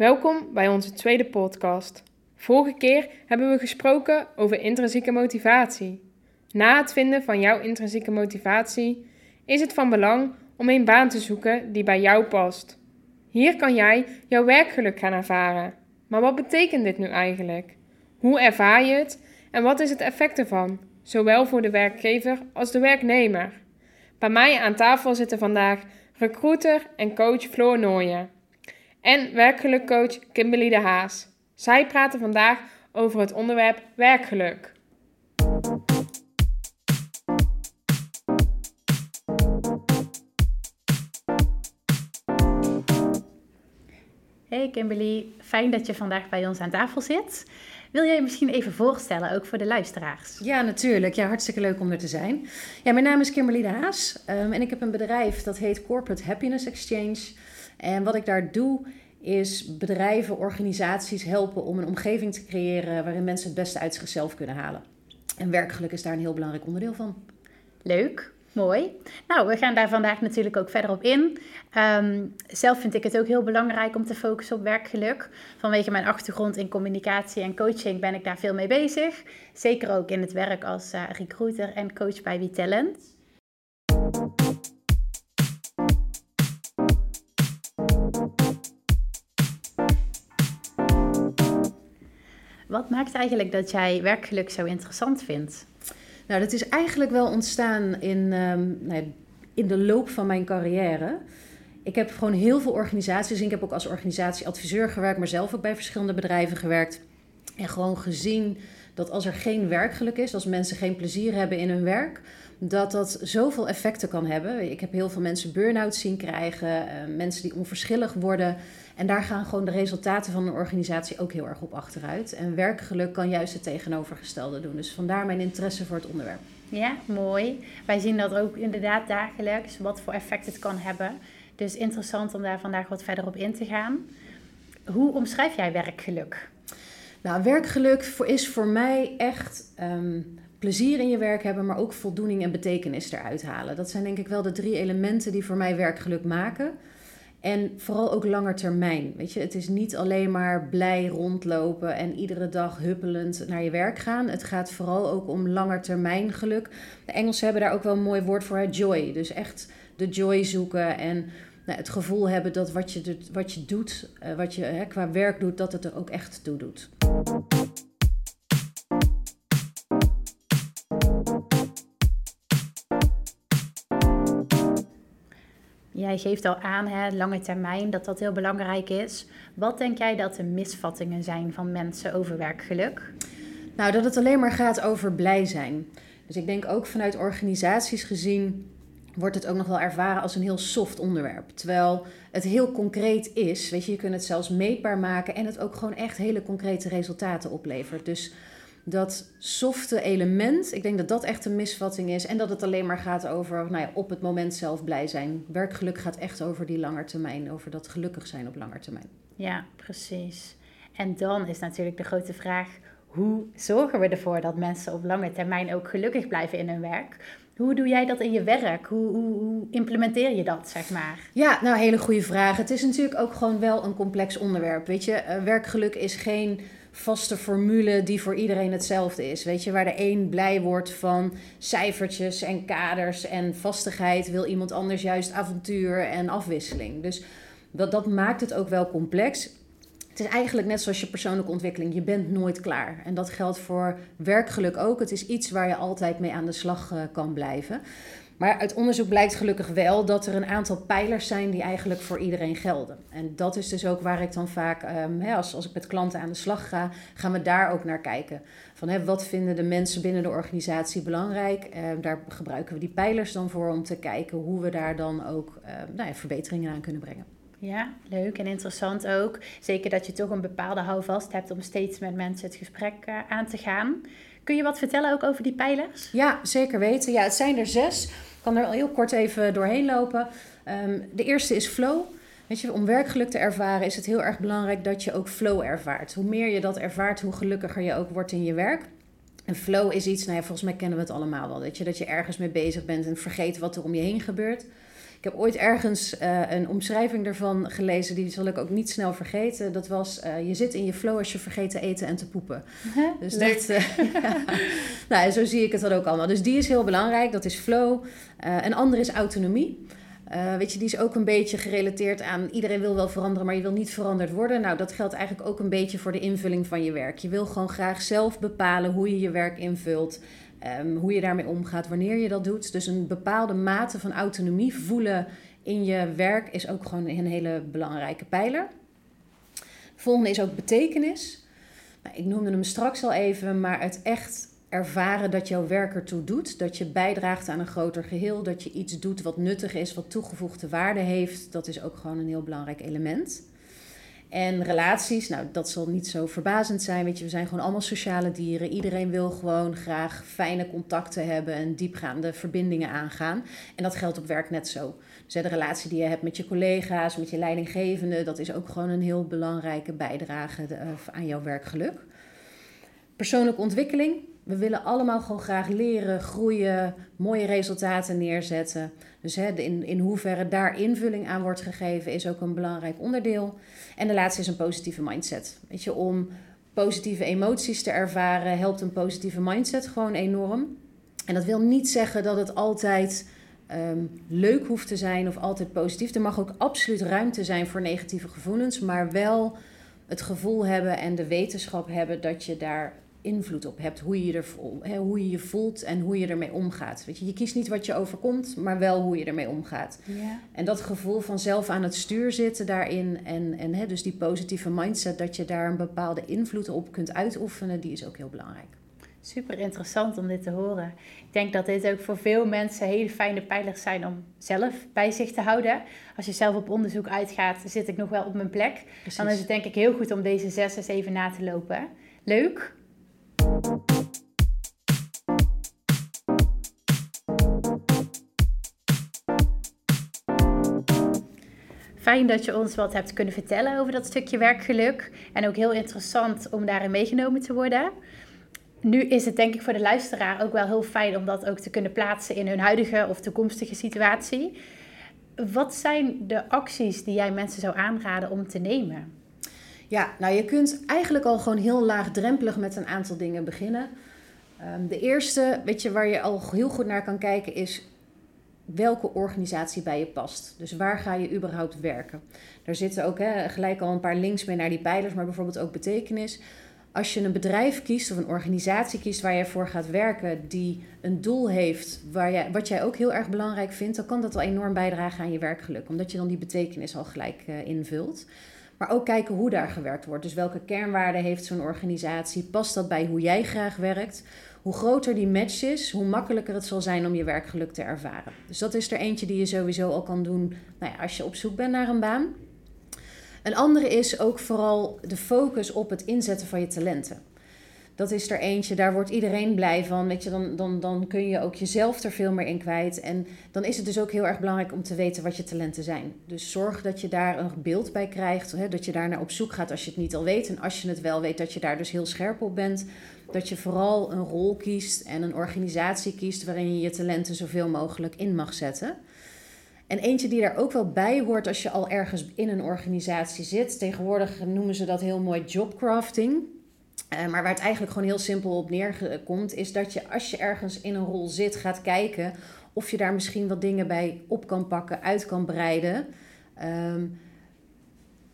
Welkom bij onze tweede podcast. Vorige keer hebben we gesproken over intrinsieke motivatie. Na het vinden van jouw intrinsieke motivatie is het van belang om een baan te zoeken die bij jou past. Hier kan jij jouw werkgeluk gaan ervaren. Maar wat betekent dit nu eigenlijk? Hoe ervaar je het en wat is het effect ervan, zowel voor de werkgever als de werknemer? Bij mij aan tafel zitten vandaag recruiter en coach Floor Nooyen en werkgelukcoach Kimberly de Haas. Zij praten vandaag over het onderwerp werkgeluk. Hey Kimberly, fijn dat je vandaag bij ons aan tafel zit. Wil jij je misschien even voorstellen, ook voor de luisteraars? Ja, natuurlijk. Ja, hartstikke leuk om er te zijn. Ja, mijn naam is Kimberly de Haas um, en ik heb een bedrijf dat heet Corporate Happiness Exchange. En wat ik daar doe is bedrijven, organisaties helpen om een omgeving te creëren waarin mensen het beste uit zichzelf kunnen halen. En werkgeluk is daar een heel belangrijk onderdeel van. Leuk, mooi. Nou, we gaan daar vandaag natuurlijk ook verder op in. Um, zelf vind ik het ook heel belangrijk om te focussen op werkgeluk. Vanwege mijn achtergrond in communicatie en coaching ben ik daar veel mee bezig. Zeker ook in het werk als uh, recruiter en coach bij WeTalent. Wat maakt eigenlijk dat jij werkgeluk zo interessant vindt? Nou, dat is eigenlijk wel ontstaan in, um, nou, in de loop van mijn carrière. Ik heb gewoon heel veel organisaties. Ik heb ook als organisatieadviseur gewerkt, maar zelf ook bij verschillende bedrijven gewerkt. En gewoon gezien dat als er geen werkgeluk is, als mensen geen plezier hebben in hun werk, dat dat zoveel effecten kan hebben. Ik heb heel veel mensen burn-out zien krijgen, uh, mensen die onverschillig worden. En daar gaan gewoon de resultaten van een organisatie ook heel erg op achteruit. En werkgeluk kan juist het tegenovergestelde doen. Dus vandaar mijn interesse voor het onderwerp. Ja, mooi. Wij zien dat ook inderdaad dagelijks, wat voor effect het kan hebben. Dus interessant om daar vandaag wat verder op in te gaan. Hoe omschrijf jij werkgeluk? Nou, werkgeluk is voor mij echt um, plezier in je werk hebben, maar ook voldoening en betekenis eruit halen. Dat zijn denk ik wel de drie elementen die voor mij werkgeluk maken. En vooral ook langer termijn. Weet je, het is niet alleen maar blij rondlopen en iedere dag huppelend naar je werk gaan. Het gaat vooral ook om langer termijn geluk. De Engelsen hebben daar ook wel een mooi woord voor, joy. Dus echt de joy zoeken en nou, het gevoel hebben dat wat je, wat je doet, uh, wat je hè, qua werk doet, dat het er ook echt toe doet. Jij geeft al aan, hè, lange termijn, dat dat heel belangrijk is. Wat denk jij dat de misvattingen zijn van mensen over werkgeluk? Nou, dat het alleen maar gaat over blij zijn. Dus ik denk ook vanuit organisaties gezien wordt het ook nog wel ervaren als een heel soft onderwerp. Terwijl het heel concreet is. Weet je, je kunt het zelfs meetbaar maken en het ook gewoon echt hele concrete resultaten oplevert. Dus dat softe element, ik denk dat dat echt een misvatting is. En dat het alleen maar gaat over nou ja, op het moment zelf blij zijn. Werkgeluk gaat echt over die termijn, over dat gelukkig zijn op termijn. Ja, precies. En dan is natuurlijk de grote vraag: hoe zorgen we ervoor dat mensen op lange termijn ook gelukkig blijven in hun werk? Hoe doe jij dat in je werk? Hoe, hoe, implementeer je dat, zeg maar? Ja, nou, hele goede vraag. Het is natuurlijk ook gewoon wel een complex onderwerp. Weet je, uh, werkgeluk is geen vaste formule die voor iedereen hetzelfde is. Weet je, waar de een blij wordt van cijfertjes en kaders en vastigheid, wil iemand anders juist avontuur en afwisseling. Dus dat, dat maakt het ook wel complex. Is eigenlijk net zoals je persoonlijke ontwikkeling. Je bent nooit klaar. En dat geldt voor werkgeluk ook. Het is iets waar je altijd mee aan de slag uh, kan blijven. Maar uit onderzoek blijkt gelukkig wel dat er een aantal pijlers zijn die eigenlijk voor iedereen gelden. En dat is dus ook waar ik dan vaak, hè, als, als ik met klanten aan de slag ga, gaan we daar ook naar kijken. Van wat vinden de mensen binnen de organisatie belangrijk? Uh, daar gebruiken we die pijlers dan voor om te kijken hoe we daar dan ook uh, nou verbeteringen aan kunnen brengen. Ja, leuk en interessant ook. Zeker dat je toch een bepaalde houvast hebt om steeds met mensen het gesprek uh, aan te gaan. Kun je wat vertellen ook over die pijlers? Ja, zeker weten. Ja, het zijn er zes. Ik kan er heel kort even doorheen lopen. Um, de eerste is flow. Weet je, om werkgeluk te ervaren is het heel erg belangrijk dat je ook flow ervaart. Hoe meer je dat ervaart, hoe gelukkiger je ook wordt in je werk. En flow is iets, nou ja, volgens mij kennen we het allemaal wel. Dat je, dat je ergens mee bezig bent en vergeet wat er om je heen gebeurt. Ik heb ooit ergens uh, een omschrijving ervan gelezen, die zal ik ook niet snel vergeten. Dat was, uh, je zit in je flow als je vergeet te eten en te poepen. Huh? Dus dat, uh, ja. nou, zo zie ik het dan ook allemaal. Dus die is heel belangrijk, dat is flow. een andere is autonomie. Uh, weet je, die is ook een beetje gerelateerd aan iedereen wil wel veranderen, maar je wil niet veranderd worden. Nou, dat geldt eigenlijk ook een beetje voor de invulling van je werk. Je wil gewoon graag zelf bepalen hoe je je werk invult, um, hoe je daarmee omgaat, wanneer je dat doet. Dus een bepaalde mate van autonomie voelen in je werk is ook gewoon een hele belangrijke pijler. Volgende is ook betekenis. Nou, ik noemde hem straks al even, maar het echt ervaren dat jouw werk ertoe doet, dat je bijdraagt aan een groter geheel, dat je iets doet wat nuttig is, wat toegevoegde waarde heeft, dat is ook gewoon een heel belangrijk element. En relaties, nou dat zal niet zo verbazend zijn, weet je, we zijn gewoon allemaal sociale dieren. Iedereen wil gewoon graag fijne contacten hebben en diepgaande verbindingen aangaan. En dat geldt op werk net zo. Dus de relatie die je hebt met je collega's, met je leidinggevende, dat is ook gewoon een heel belangrijke bijdrage eh, aan jouw werkgeluk. Persoonlijke ontwikkeling, we willen allemaal gewoon graag leren, groeien, mooie resultaten neerzetten. Dus hè, in, in hoeverre daar invulling aan wordt gegeven, is ook een belangrijk onderdeel. En de laatste is een positieve mindset. Weet je, om positieve emoties te ervaren, helpt een positieve mindset gewoon enorm. En dat wil niet zeggen dat het altijd um, leuk hoeft te zijn of altijd positief. Er mag ook absoluut ruimte zijn voor negatieve gevoelens, maar wel het gevoel hebben en de wetenschap hebben dat je daar invloed op hebt. Hoe je, er, hè, hoe je je voelt en hoe je ermee omgaat. Weet je, je kiest niet wat je overkomt, maar wel hoe je ermee omgaat. Ja. En dat gevoel van zelf aan het stuur zitten daarin en, en hè, dus die positieve mindset, dat je daar een bepaalde invloed op kunt uitoefenen, die is ook heel belangrijk. Super interessant om dit te horen. Ik denk dat dit ook voor veel mensen hele fijne pijlers zijn om zelf bij zich te houden. Als je zelf op onderzoek uitgaat, zit ik nog wel op mijn plek. Precies. Dan is het denk ik heel goed om deze zes eens even na te lopen. Leuk. Fijn dat je ons wat hebt kunnen vertellen over dat stukje werkgeluk. En ook heel interessant om daarin meegenomen te worden. Nu is het denk ik voor de luisteraar ook wel heel fijn om dat ook te kunnen plaatsen in hun huidige of toekomstige situatie. Wat zijn de acties die jij mensen zou aanraden om te nemen? Ja, nou je kunt eigenlijk al gewoon heel laagdrempelig met een aantal dingen beginnen. Um, de eerste, weet je, waar je al heel goed naar kan kijken, is welke organisatie bij je past. Dus waar ga je überhaupt werken? Daar zitten ook hè, gelijk al een paar links mee naar die pijlers, maar bijvoorbeeld ook betekenis. Als je een bedrijf kiest of een organisatie kiest waar je voor gaat werken, die een doel heeft waar jij, wat jij ook heel erg belangrijk vindt, dan kan dat al enorm bijdragen aan je werkgeluk, omdat je dan die betekenis al gelijk uh, invult. Maar ook kijken hoe daar gewerkt wordt. Dus welke kernwaarden heeft zo'n organisatie? Past dat bij hoe jij graag werkt? Hoe groter die match is, hoe makkelijker het zal zijn om je werkgeluk te ervaren. Dus dat is er eentje die je sowieso al kan doen nou ja, als je op zoek bent naar een baan. Een andere is ook vooral de focus op het inzetten van je talenten. Dat is er eentje, daar wordt iedereen blij van. Weet je, dan, dan, dan kun je ook jezelf er veel meer in kwijt. En dan is het dus ook heel erg belangrijk om te weten wat je talenten zijn. Dus zorg dat je daar een beeld bij krijgt. Hè, dat je daar naar op zoek gaat als je het niet al weet. En als je het wel weet, dat je daar dus heel scherp op bent. Dat je vooral een rol kiest en een organisatie kiest waarin je je talenten zoveel mogelijk in mag zetten. En eentje die daar ook wel bij hoort als je al ergens in een organisatie zit. Tegenwoordig noemen ze dat heel mooi jobcrafting. Uh, maar waar het eigenlijk gewoon heel simpel op neerkomt, is dat je als je ergens in een rol zit, gaat kijken of je daar misschien wat dingen bij op kan pakken, uit kan breiden. Um,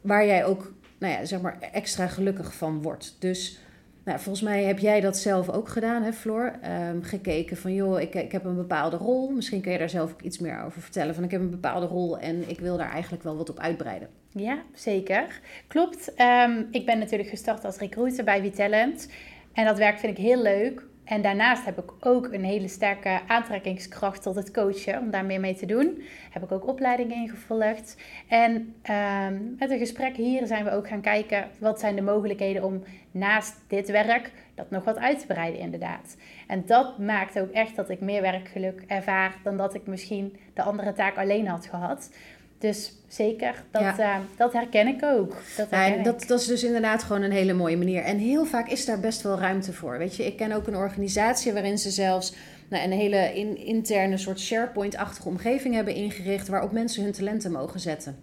waar jij ook nou ja, zeg maar extra gelukkig van wordt. Dus nou, volgens mij heb jij dat zelf ook gedaan, hè, Floor? Um, gekeken van, joh, ik, ik heb een bepaalde rol. Misschien kun je daar zelf ook iets meer over vertellen. Van, ik heb een bepaalde rol en ik wil daar eigenlijk wel wat op uitbreiden. Ja, zeker. Klopt. Um, ik ben natuurlijk gestart als recruiter bij Vitalent. En dat werk vind ik heel leuk. En daarnaast heb ik ook een hele sterke aantrekkingskracht tot het coachen, om daar meer mee te doen. Heb ik ook opleidingen ingevolgd. En um, met een gesprek hier zijn we ook gaan kijken wat zijn de mogelijkheden om naast dit werk dat nog wat uit te breiden, inderdaad. En dat maakt ook echt dat ik meer werkgeluk ervaar dan dat ik misschien de andere taak alleen had gehad. Dus zeker, dat, ja. uh, dat herken ik ook. Dat, herken ja, dat, dat is dus inderdaad gewoon een hele mooie manier. En heel vaak is daar best wel ruimte voor. Weet je, ik ken ook een organisatie waarin ze zelfs nou, een hele in, interne soort SharePoint-achtige omgeving hebben ingericht waarop mensen hun talenten mogen zetten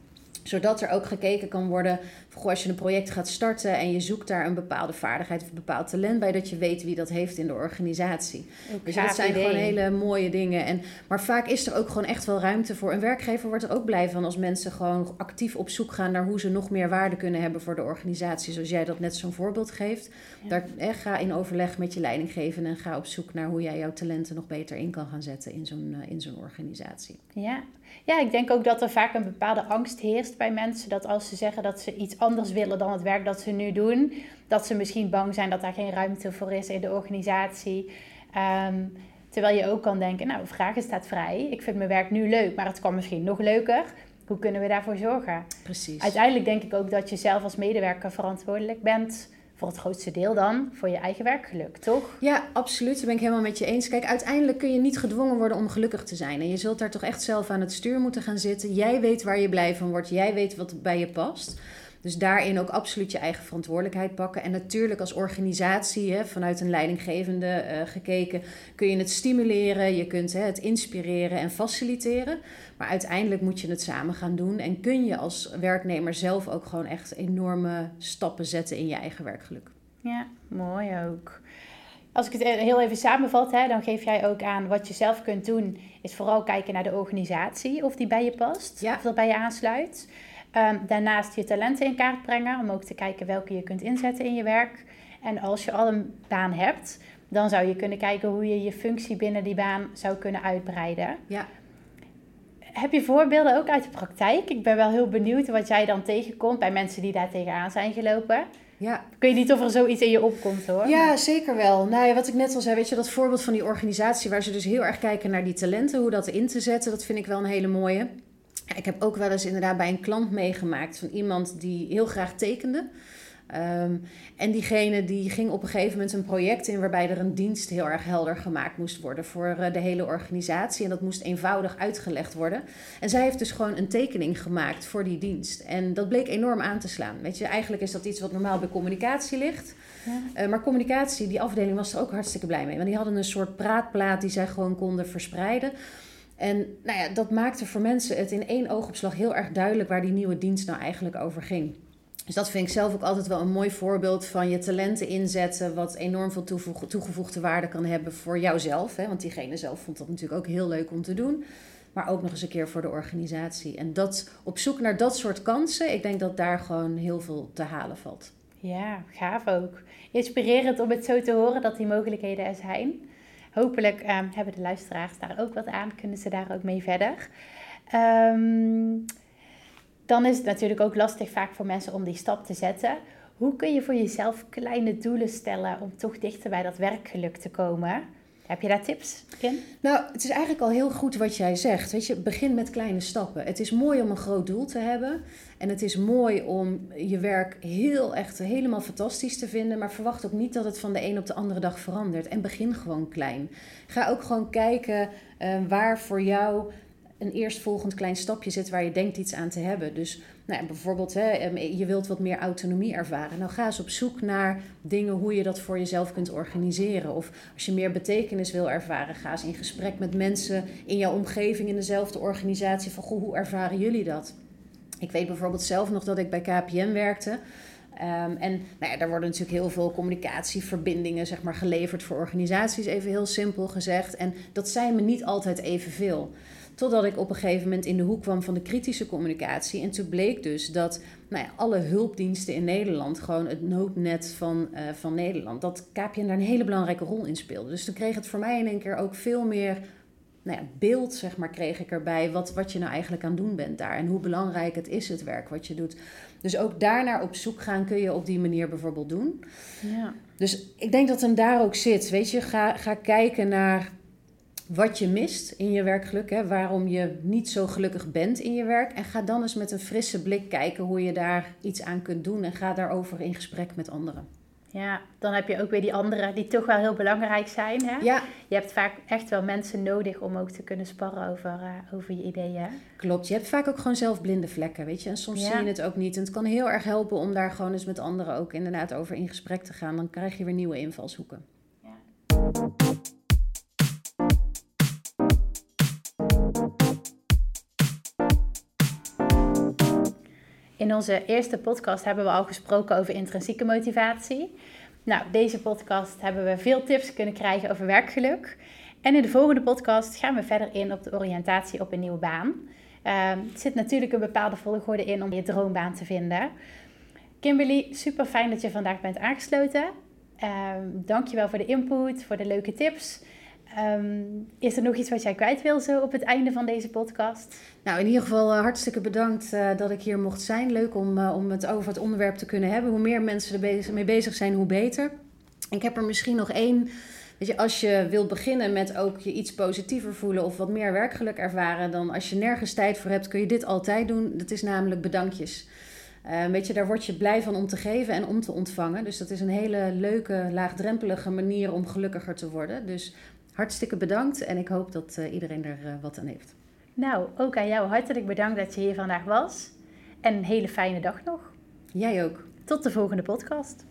zodat er ook gekeken kan worden, goh, als je een project gaat starten en je zoekt daar een bepaalde vaardigheid of een bepaald talent bij, dat je weet wie dat heeft in de organisatie. Dus dat zijn gewoon hele mooie dingen. En, maar vaak is er ook gewoon echt wel ruimte voor. Een werkgever wordt er ook blij van als mensen gewoon actief op zoek gaan naar hoe ze nog meer waarde kunnen hebben voor de organisatie, zoals jij dat net zo'n voorbeeld geeft. Daar, ga in overleg met je leidinggevende en ga op zoek naar hoe jij jouw talenten nog beter in kan gaan zetten in zo'n uh, in zo'n organisatie. Ja, ja, ik denk ook dat er vaak een bepaalde angst heerst bij mensen. Dat als ze zeggen dat ze iets anders willen dan het werk dat ze nu doen, dat ze misschien bang zijn dat daar geen ruimte voor is in de organisatie. Ehm, terwijl je ook kan denken, nou, vragen staat vrij. Ik vind mijn werk nu leuk, maar het kan misschien nog leuker. Hoe kunnen we daarvoor zorgen? Precies. Uiteindelijk denk ik ook dat je zelf als medewerker verantwoordelijk bent voor het grootste deel dan voor je eigen werkgeluk, toch? Ja, absoluut. Dat ben ik helemaal met je eens. Kijk, uiteindelijk kun je niet gedwongen worden om gelukkig te zijn. En je zult daar toch echt zelf aan het stuur moeten gaan zitten. Jij weet waar je blij van wordt. Jij weet wat bij je past. Dus daarin ook absoluut je eigen verantwoordelijkheid pakken. En natuurlijk als organisatie, hè, vanuit een leidinggevende uh, gekeken, kun je het stimuleren, je kunt hè, het inspireren en faciliteren. Maar uiteindelijk moet je het samen gaan doen. En kun je als werknemer zelf ook gewoon echt enorme stappen zetten in je eigen werkgeluk. Ja, mooi ook. Als ik het heel even samenvat, hè, dan geef jij ook aan wat je zelf kunt doen, is vooral kijken naar de organisatie, of die bij je past, of dat bij je aansluit. Um, daarnaast je talenten in kaart brengen, om ook te kijken welke je kunt inzetten in je werk. En als je al een baan hebt, dan zou je kunnen kijken hoe je je functie binnen die baan zou kunnen uitbreiden. Ja. Heb je voorbeelden ook uit de praktijk? Ik ben wel heel benieuwd wat jij dan tegenkomt bij mensen die daar tegenaan zijn gelopen. Ja. Ik weet niet of er zoiets in je opkomt hoor. Ja, zeker wel. Nou ja, wat ik net al zei, weet je, dat voorbeeld van die organisatie waar ze dus heel erg kijken naar die talenten, hoe dat in te zetten, dat vind ik wel een hele mooie. Ik heb ook wel eens inderdaad bij een klant meegemaakt van iemand die heel graag tekende. Ehm, en diegene die ging op een gegeven moment een project in waarbij er een dienst heel erg helder gemaakt moest worden voor eh, de hele organisatie. En dat moest eenvoudig uitgelegd worden. En zij heeft dus gewoon een tekening gemaakt voor die dienst. En dat bleek enorm aan te slaan. Weet je, eigenlijk is dat iets wat normaal bij communicatie ligt. Ja. Eh, maar communicatie, die afdeling was er ook hartstikke blij mee. Want die hadden een soort praatplaat die zij gewoon konden verspreiden. En nou ja, dat maakte voor mensen het in één oogopslag heel erg duidelijk waar die nieuwe dienst nou eigenlijk over ging. Dus dat vind ik zelf ook altijd wel een mooi voorbeeld van je talenten inzetten, wat enorm veel toegevoegde waarde kan hebben voor jouzelf. Hè? Want diegene zelf vond dat natuurlijk ook heel leuk om te doen, maar ook nog eens een keer voor de organisatie. En dat op zoek naar dat soort kansen, ik denk dat daar gewoon heel veel te halen valt. Ja, gaaf ook. Inspirerend om het zo te horen dat die mogelijkheden er zijn hopelijk ehm, hebben de luisteraars daar ook wat aan, kunnen ze daar ook mee verder. Ehm, dan is het natuurlijk ook lastig vaak voor mensen om die stap te zetten. Hoe kun je voor jezelf kleine doelen stellen om toch dichter bij dat werkgeluk te komen? Heb je daar tips in? Nou, het is eigenlijk al heel goed wat jij zegt. Weet je, begin met kleine stappen. Het is mooi om een groot doel te hebben. En het is mooi om je werk heel echt helemaal fantastisch te vinden. Maar verwacht ook niet dat het van de een op de andere dag verandert. En begin gewoon klein. Ga ook gewoon kijken uh, waar voor jou een eerstvolgend klein stapje zit waar je denkt iets aan te hebben. Dus nou, bijvoorbeeld, hè, ehm, je wilt wat meer autonomie ervaren. Nou, ga eens op zoek naar dingen hoe je dat voor jezelf kunt organiseren. Of als je meer betekenis wil ervaren, ga eens in gesprek met mensen in jouw omgeving, in dezelfde organisatie. Van goh, hoe ervaren jullie dat? Ik weet bijvoorbeeld zelf nog dat ik bij KPN werkte. Um, en nou ja, daar worden natuurlijk heel veel communicatieverbindingen zeg maar, geleverd voor organisaties, even heel simpel gezegd. En dat zijn me niet altijd evenveel. Totdat ik op een gegeven moment in de hoek kwam van de kritische communicatie. En toen bleek dus dat nou ja, alle hulpdiensten in Nederland, gewoon het noodnet van, uh, van Nederland, dat KPN daar een hele belangrijke rol in speelde. Dus toen kreeg het voor mij in één keer ook veel meer nou ja, beeld, zeg maar, kreeg ik erbij. Wat, wat je nou eigenlijk aan het doen bent daar. En hoe belangrijk het is, het werk wat je doet. Dus ook daarnaar op zoek gaan kun je op die manier bijvoorbeeld doen. Ja. Dus ik denk dat hem daar ook zit. Weet je, ga, ga kijken naar wat je mist in je werkgeluk, hè, waarom je niet zo gelukkig bent in je werk. En ga dan eens met een frisse blik kijken hoe je daar iets aan kunt doen en ga daarover in gesprek met anderen. Ja, dan heb je ook weer die anderen die toch wel heel belangrijk zijn. Hè? Ja. Je hebt vaak echt wel mensen nodig om ook te kunnen sparren over, uh, over je ideeën. Klopt, je hebt vaak ook gewoon zelf blinde vlekken, weet je. En soms zie je het ook niet. En het kan heel erg helpen om daar gewoon eens met anderen ook inderdaad over in gesprek te gaan. Dan krijg je weer nieuwe invalshoeken. Ja. In onze eerste podcast hebben we al gesproken over intrinsieke motivatie. Nou, deze podcast hebben we veel tips kunnen krijgen over werkgeluk. En in de volgende podcast gaan we verder in op de oriëntatie op een nieuwe baan. Uh, er zit natuurlijk een bepaalde volgorde in om je droombaan te vinden. Kimberly, super fijn dat je vandaag bent aangesloten. Uh, dankjewel voor de input, voor de leuke tips. Um, is er nog iets wat jij kwijt wil zo op het einde van deze podcast? Nou, in ieder geval uh, hartstikke bedankt uh, dat ik hier mocht zijn. Leuk om, uh, om het over het onderwerp te kunnen hebben. Hoe meer mensen er bezig, mee bezig zijn, hoe beter. Ik heb er misschien nog één. Weet je, als je wilt beginnen met ook je iets positiever voelen of wat meer werkgeluk ervaren, dan als je nergens tijd voor hebt, kun je dit altijd doen. Dat is namelijk bedankjes. Uh, weet je, daar word je blij van om te geven en om te ontvangen. Dus dat is een hele leuke, laagdrempelige manier om gelukkiger te worden. Dus hartstikke bedankt en ik hoop dat uh, iedereen er uh, wat aan heeft. Nou, ook aan jou hartelijk bedankt dat je hier vandaag was. En een hele fijne dag nog. Jij ook. Tot de volgende podcast.